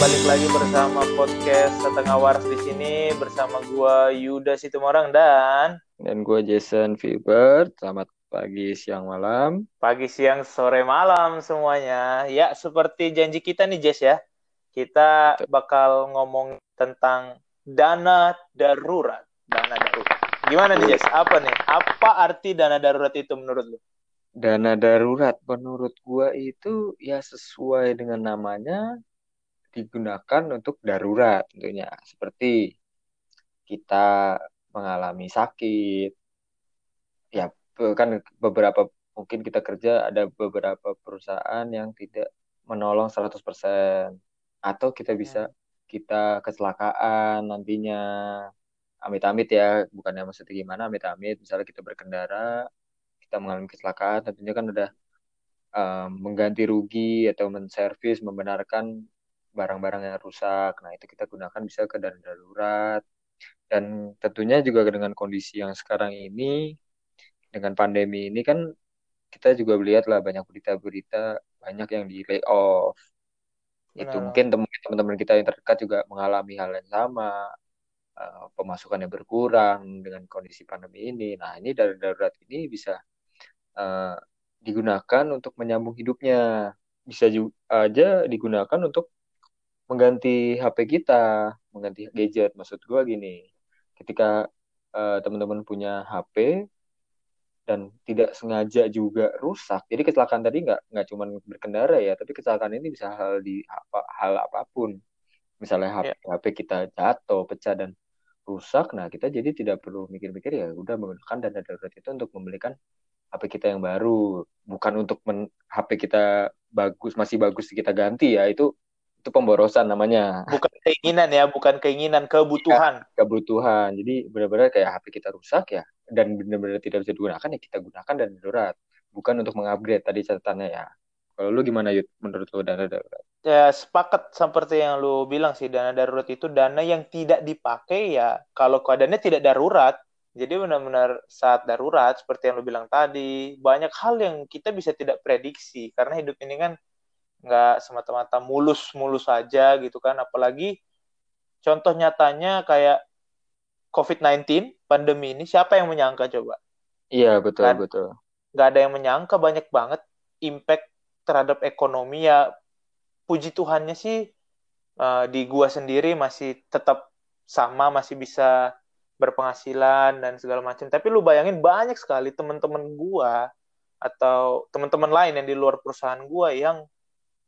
balik lagi bersama podcast Setengah Waras di sini bersama gua Yuda Situmorang dan dan gue Jason Filbert. Selamat pagi, siang, malam. pagi, siang, sore, malam semuanya. Ya, seperti janji kita nih Jess ya. Kita Betul. bakal ngomong tentang dana darurat. Dana darurat. Gimana nih Jess? Apa nih? Apa arti dana darurat itu menurut lu? Dana darurat menurut gue itu ya sesuai dengan namanya digunakan untuk darurat tentunya. Seperti kita mengalami sakit. Ya, kan beberapa mungkin kita kerja ada beberapa perusahaan yang tidak menolong 100% atau kita bisa kita kecelakaan nantinya amit-amit ya bukannya maksudnya gimana amit-amit misalnya kita berkendara kita mengalami kecelakaan tentunya kan udah um, mengganti rugi atau menservis membenarkan barang-barang yang rusak. Nah itu kita gunakan bisa ke dana darurat. Dan tentunya juga dengan kondisi yang sekarang ini dengan pandemi ini kan kita juga melihat lah banyak berita-berita banyak yang di layoff. Itu mungkin tem- teman-teman kita yang terdekat juga mengalami hal yang sama. Eh, pemasukannya berkurang dengan kondisi pandemi ini. Nah ini dari darurat ini bisa eh, digunakan untuk menyambung hidupnya. Bisa juga aja digunakan untuk mengganti HP kita mengganti gadget maksud gua gini ketika eh, teman-teman punya HP dan tidak sengaja juga rusak. Jadi kecelakaan tadi nggak nggak cuma berkendara ya, tapi kecelakaan ini bisa hal di apa hal apa pun. Misalnya HP, Ya. HP kita jatuh, pecah dan rusak, nah kita jadi tidak perlu mikir-mikir ya udah menggunakan dana darurat itu untuk membelikan HP kita yang baru, bukan untuk men, HP kita bagus masih bagus kita ganti ya itu itu pemborosan namanya Bukan keinginan ya, bukan keinginan, kebutuhan. kebutuhan. Jadi benar-benar kayak HP kita rusak ya dan benar-benar tidak bisa digunakan ya kita gunakan dan darurat. Bukan untuk mengupgrade tadi catatannya ya. Kalau lu gimana Yud menurut lu dana darurat? Ya, sepakat seperti yang lu bilang sih, dana darurat itu dana yang tidak dipakai ya kalau keadaannya tidak darurat. Jadi benar-benar saat darurat, seperti yang lu bilang tadi, banyak hal yang kita bisa tidak prediksi. Karena hidup ini kan nggak semata-mata mulus-mulus saja gitu kan. Apalagi contoh nyatanya kayak COVID-19, pandemi ini, siapa yang menyangka coba? Iya betul Kan? betul. nggak ada yang menyangka banyak banget impact terhadap ekonomi ya puji Tuhannya sih eh, di gua sendiri masih tetap sama masih bisa berpenghasilan dan segala macam tapi lu bayangin banyak sekali teman-teman gua atau teman-teman lain yang di luar perusahaan gua yang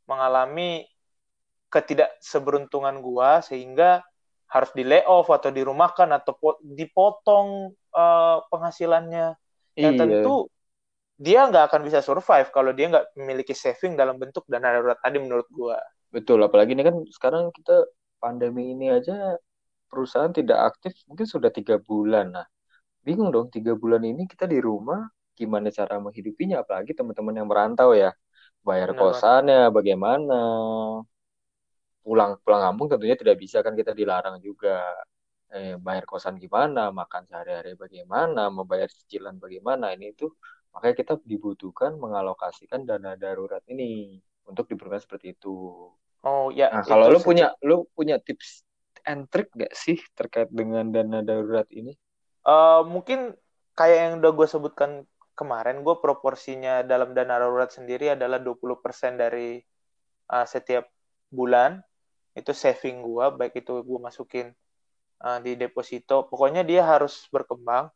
mengalami ketidakseberuntungan gua sehingga harus di layoff atau dirumahkan atau po- dipotong eh, penghasilannya yang Iya. tentu dia nggak akan bisa survive kalau dia nggak memiliki saving dalam bentuk dana darurat tadi menurut gua. Betul apalagi ini kan sekarang kita pandemi ini aja perusahaan tidak aktif mungkin sudah tiga bulan. Nah bingung dong tiga bulan ini kita di rumah gimana cara menghidupinya apalagi teman-teman yang merantau ya bayar Benar banget. kosannya bagaimana? Pulang pulang kampung tentunya tidak bisa kan kita dilarang juga. Eh, bayar kosan gimana makan sehari-hari bagaimana membayar cicilan bagaimana ini itu makanya kita dibutuhkan mengalokasikan dana darurat ini untuk diperlukan seperti itu. Oh ya, nah kalau lu punya lu punya tips and trick gak sih terkait dengan dana darurat ini? Eh, mungkin kayak yang udah gue sebutkan kemarin, gue proporsinya dalam dana darurat sendiri adalah 20% dari eh, setiap bulan itu saving gue, baik itu gue masukin eh, di deposito. Pokoknya dia harus berkembang.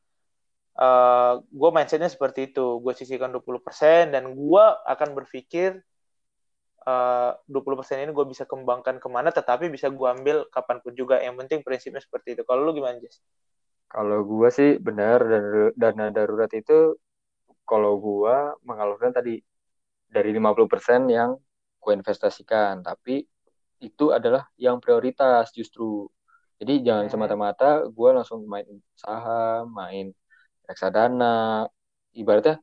Eh, gue mindsetnya seperti itu. Gue sisihkan 20% dan gue akan berpikir eh, 20% ini gue bisa kembangkan ke mana, tetapi bisa gue ambil kapan pun juga. Yang penting prinsipnya seperti itu. Kalau lu gimana, Jess? kalau gua sih benar dana darurat itu kalau gua mengalurkan tadi dari 50% yang gue investasikan, tapi itu adalah yang prioritas justru. Jadi jangan Hmm. semata-mata gue langsung main saham, main reksadana. Ibaratnya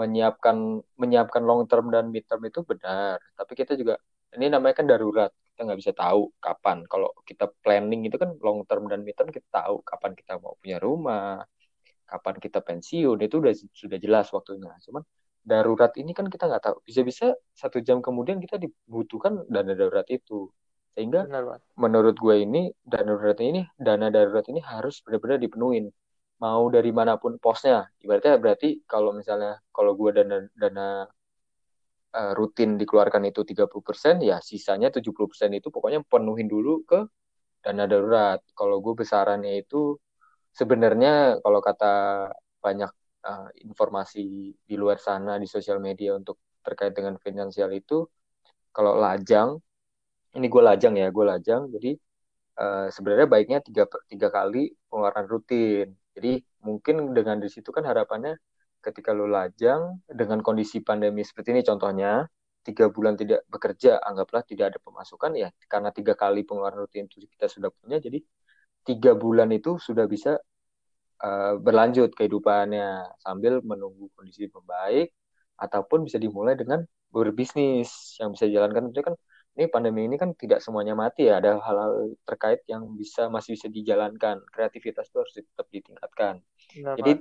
menyiapkan menyiapkan long term dan mid term itu benar, tapi kita juga ini namanya kan darurat. Kita nggak bisa tahu kapan. Kalau kita planning itu kan long term dan mid term kita tahu kapan kita mau punya rumah, kapan kita pensiun itu udah sudah jelas waktunya. Cuman darurat ini kan kita nggak tahu. Bisa-bisa satu jam kemudian kita dibutuhkan dana darurat itu. sehingga menurut gue ini dana darurat ini dana darurat ini harus benar-benar dipenuhin mau dari mana pun posnya ibaratnya berarti kalau misalnya kalau gue dana dana uh, rutin dikeluarkan itu 30% ya sisanya 70% itu pokoknya penuhin dulu ke dana darurat kalau gue besarannya itu sebenarnya kalau kata banyak uh, informasi di luar sana di sosial media untuk terkait dengan finansial itu kalau lajang ini gue lajang ya gue lajang jadi uh, sebenarnya baiknya tiga tiga kali pengeluaran rutin. Jadi mungkin dengan di situ kan harapannya ketika lo lajang dengan kondisi pandemi seperti ini contohnya tiga bulan tidak bekerja anggaplah tidak ada pemasukan ya karena tiga kali pengeluaran rutin itu kita sudah punya jadi tiga bulan itu sudah bisa uh, berlanjut kehidupannya sambil menunggu kondisi membaik ataupun bisa dimulai dengan berbisnis yang bisa dijalankan. Itu kan ini pandemi ini kan tidak semuanya mati ya ada hal-hal terkait yang bisa masih bisa dijalankan. Kreativitas itu harus tetap ditingkatkan. Benar, jadi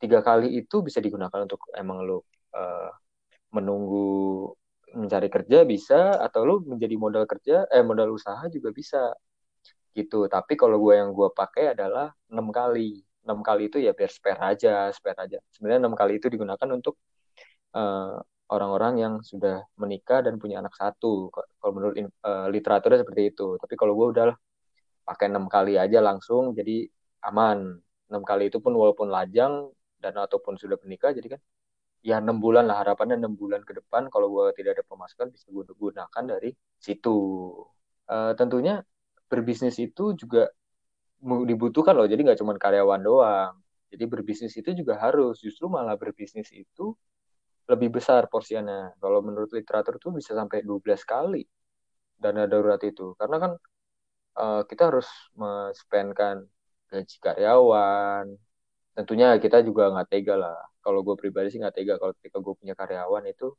tiga kali itu bisa digunakan untuk emang lo uh, menunggu mencari kerja bisa atau lo menjadi modal kerja eh modal usaha juga bisa gitu tapi kalau gue yang gue pakai adalah enam kali enam kali itu ya biar spare aja spare aja sebenarnya enam kali itu digunakan untuk uh, orang-orang yang sudah menikah dan punya anak satu. Kalau menurut uh, literaturnya seperti itu. Tapi kalau gue udah pakai enam kali aja langsung, jadi aman. Enam kali itu pun walaupun lajang dan ataupun sudah menikah, jadi kan ya enam bulan lah harapannya enam bulan ke depan kalau gue tidak ada pemasukan bisa gue gunakan dari situ. Uh, tentunya berbisnis itu juga dibutuhkan loh, jadi nggak cuma karyawan doang. Jadi berbisnis itu juga harus, justru malah berbisnis itu lebih besar porsinya. Kalau menurut literatur itu bisa sampai 12 kali dana darurat itu. Karena kan uh, kita harus men-spendkan gaji karyawan. Tentunya kita juga nggak tega lah. Kalau gue pribadi sih nggak tega kalau ketika gue punya karyawan itu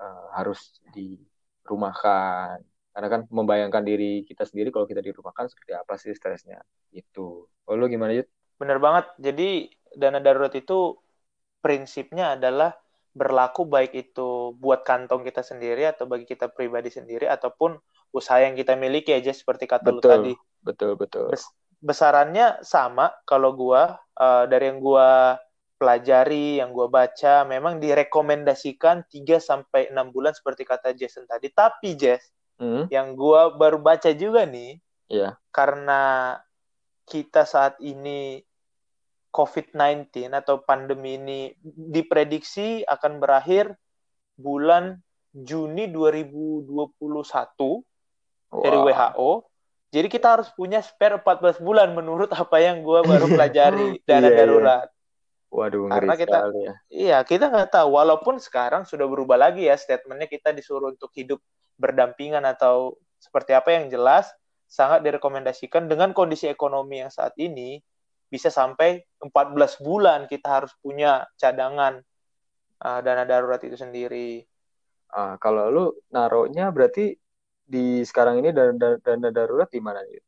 uh, harus dirumahkan. Karena kan membayangkan diri kita sendiri kalau kita dirumahkan seperti apa sih stresnya. Itu. Oh, lu gimana, Yud? Bener banget. Jadi dana darurat itu prinsipnya adalah berlaku baik itu buat kantong kita sendiri atau bagi kita pribadi sendiri ataupun usaha yang kita miliki aja seperti kata betul, lu tadi. Betul, betul. Bes besarannya sama kalau gua uh, dari yang gua pelajari, yang gua baca memang direkomendasikan 3 sampai 6 bulan seperti kata Jason tadi. Tapi Jess, hmm. yang gua baru baca juga nih, yeah. karena kita saat ini COVID-19 atau pandemi ini diprediksi akan berakhir bulan Juni 2021 wow. dari WHO. Jadi kita harus punya spare 14 bulan menurut apa yang gue baru pelajari dana iya, iya, darurat. Waduh, Karena kita, ya. Iya, kita nggak tahu. Walaupun sekarang sudah berubah lagi ya statementnya kita disuruh untuk hidup berdampingan atau seperti apa yang jelas sangat direkomendasikan dengan kondisi ekonomi yang saat ini bisa sampai 14 bulan kita harus punya cadangan uh, dana darurat itu sendiri. Uh, kalau lu naruhnya berarti di sekarang ini dana, dana, dana darurat di mana nih?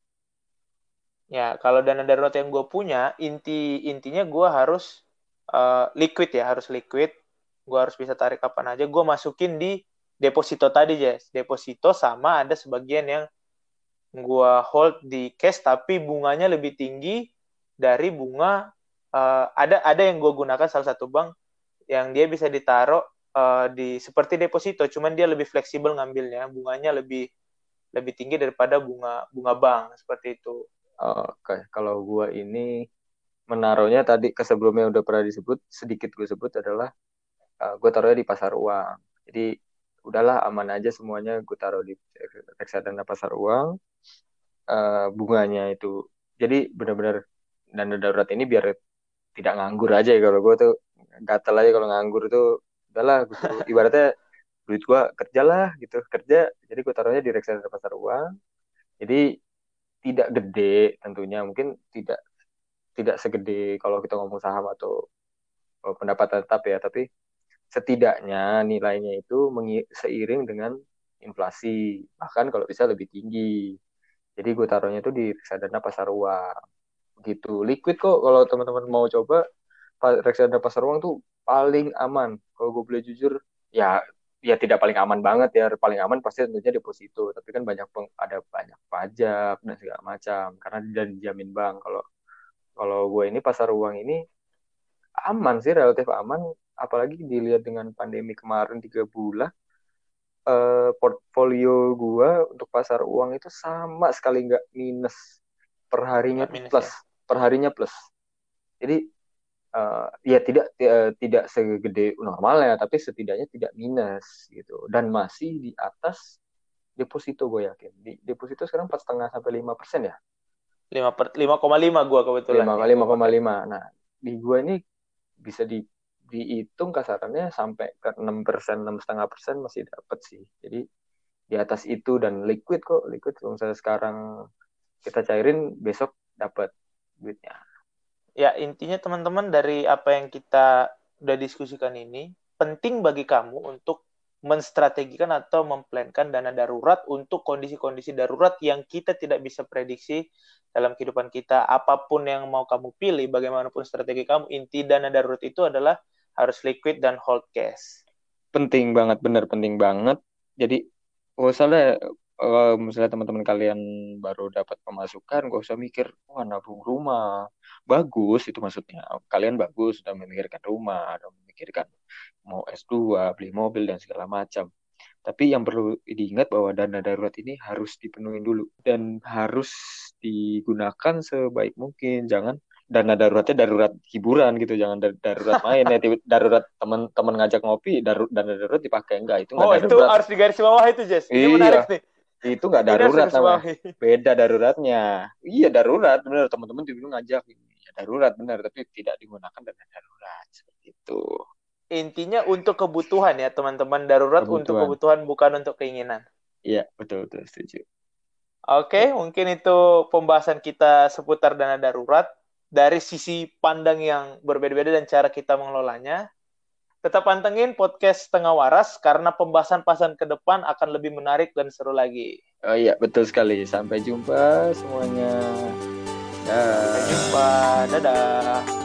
Ya, kalau dana darurat yang gue punya, inti intinya gue harus uh, liquid ya, harus liquid. Gue harus bisa tarik kapan aja. Gue masukin di deposito tadi, Jess. Deposito sama ada sebagian yang gue hold di cash, tapi bunganya lebih tinggi dari bunga uh, ada ada yang gue gunakan salah satu bank yang dia bisa ditaruh uh, di seperti deposito, cuman dia lebih fleksibel ngambilnya, bunganya lebih lebih tinggi daripada bunga bunga bank seperti itu. Oke, kalau gue ini menaruhnya tadi ke sebelumnya udah pernah disebut sedikit gue sebut adalah uh, eh, gue taruhnya di pasar uang. Jadi udahlah aman aja semuanya. Gue taruh di reksadana pasar uang. Uh, bunganya itu jadi benar-benar dana darurat ini biar tidak nganggur aja ya. Kalau gue tuh gatel aja kalau nganggur tuh. Udahlah gue tuh, ibaratnya duit gue kerja lah gitu kerja. Jadi gue taruhnya di reksadana pasar uang. Jadi tidak gede tentunya mungkin tidak tidak segede kalau kita ngomong saham atau oh, pendapatan tetap ya. Tapi setidaknya nilainya itu seiring dengan inflasi. Bahkan kalau bisa lebih tinggi. Jadi gue taruhnya itu di reksadana pasar uang. Gitu. Liquid kok kalau teman-teman mau coba reksadana pasar uang tuh paling aman. Kalau gue boleh jujur ya ya tidak paling aman banget ya. Paling aman pasti tentunya deposito. Tapi kan banyak peng, ada banyak pajak dan segala macam. Karena tidak dijamin bank. Kalau kalau gue ini pasar uang ini aman sih relatif aman apalagi dilihat dengan pandemi kemarin tiga bulan eh, portfolio gue untuk pasar uang itu sama sekali nggak minus. Perharinya minus, plus. ya? perharinya plus. Jadi uh, ya tidak uh, tidak segede normalnya tapi setidaknya tidak minus gitu. Dan masih di atas deposito gue yakin. Di deposito sekarang empat setengah sampai lima persen ya? Lima per lima koma lima gue kebetulan lima lima koma lima. Nah di gue ini bisa di dihitung kasarannya sampai ke enam persen enam setengah persen masih dapat sih jadi di atas itu dan liquid kok liquid kalau misalnya sekarang kita cairin besok dapat duitnya ya intinya teman-teman dari apa yang kita udah diskusikan ini penting bagi kamu untuk menstrategikan atau memplankan dana darurat untuk kondisi-kondisi darurat yang kita tidak bisa prediksi dalam kehidupan kita. Apa pun yang mau kamu pilih, bagaimanapun strategi kamu, inti dana darurat itu adalah harus liquid dan hold cash. Penting banget, bener penting banget. Jadi, misalnya uh, misalnya teman-teman kalian baru dapat pemasukan, gak usah mikir, wah nabung rumah, bagus itu maksudnya. Kalian bagus sudah memikirkan rumah, sudah memikirkan mau S2, beli mobil dan segala macam. Tapi yang perlu diingat bahwa dana darurat ini harus dipenuhi dulu dan harus digunakan sebaik mungkin. Jangan dana daruratnya darurat hiburan gitu jangan darurat main ya darurat teman-teman ngajak ngopi darurat dana darurat dipakai. Enggak itu enggak oh darurat. itu harus digaris bawah itu Jess? Ini iya. menarik nih. itu nggak darurat namanya. beda daruratnya. Iya darurat benar teman-teman dulu ngajak. Ya darurat benar tapi tidak digunakan dana darurat seperti itu. Intinya untuk kebutuhan ya teman-teman. Darurat kebutuhan. untuk kebutuhan bukan untuk keinginan. Iya betul betul. Setuju. Oke mungkin itu pembahasan kita seputar dana darurat dari sisi pandang yang berbeda-beda dan cara kita mengelolanya Tetap pantengin podcast Tengah Waras karena pembahasan-pembahasan ke depan akan lebih menarik dan seru lagi. Oh iya, betul sekali. Sampai jumpa semuanya. Dadah. Sampai jumpa. Dadah.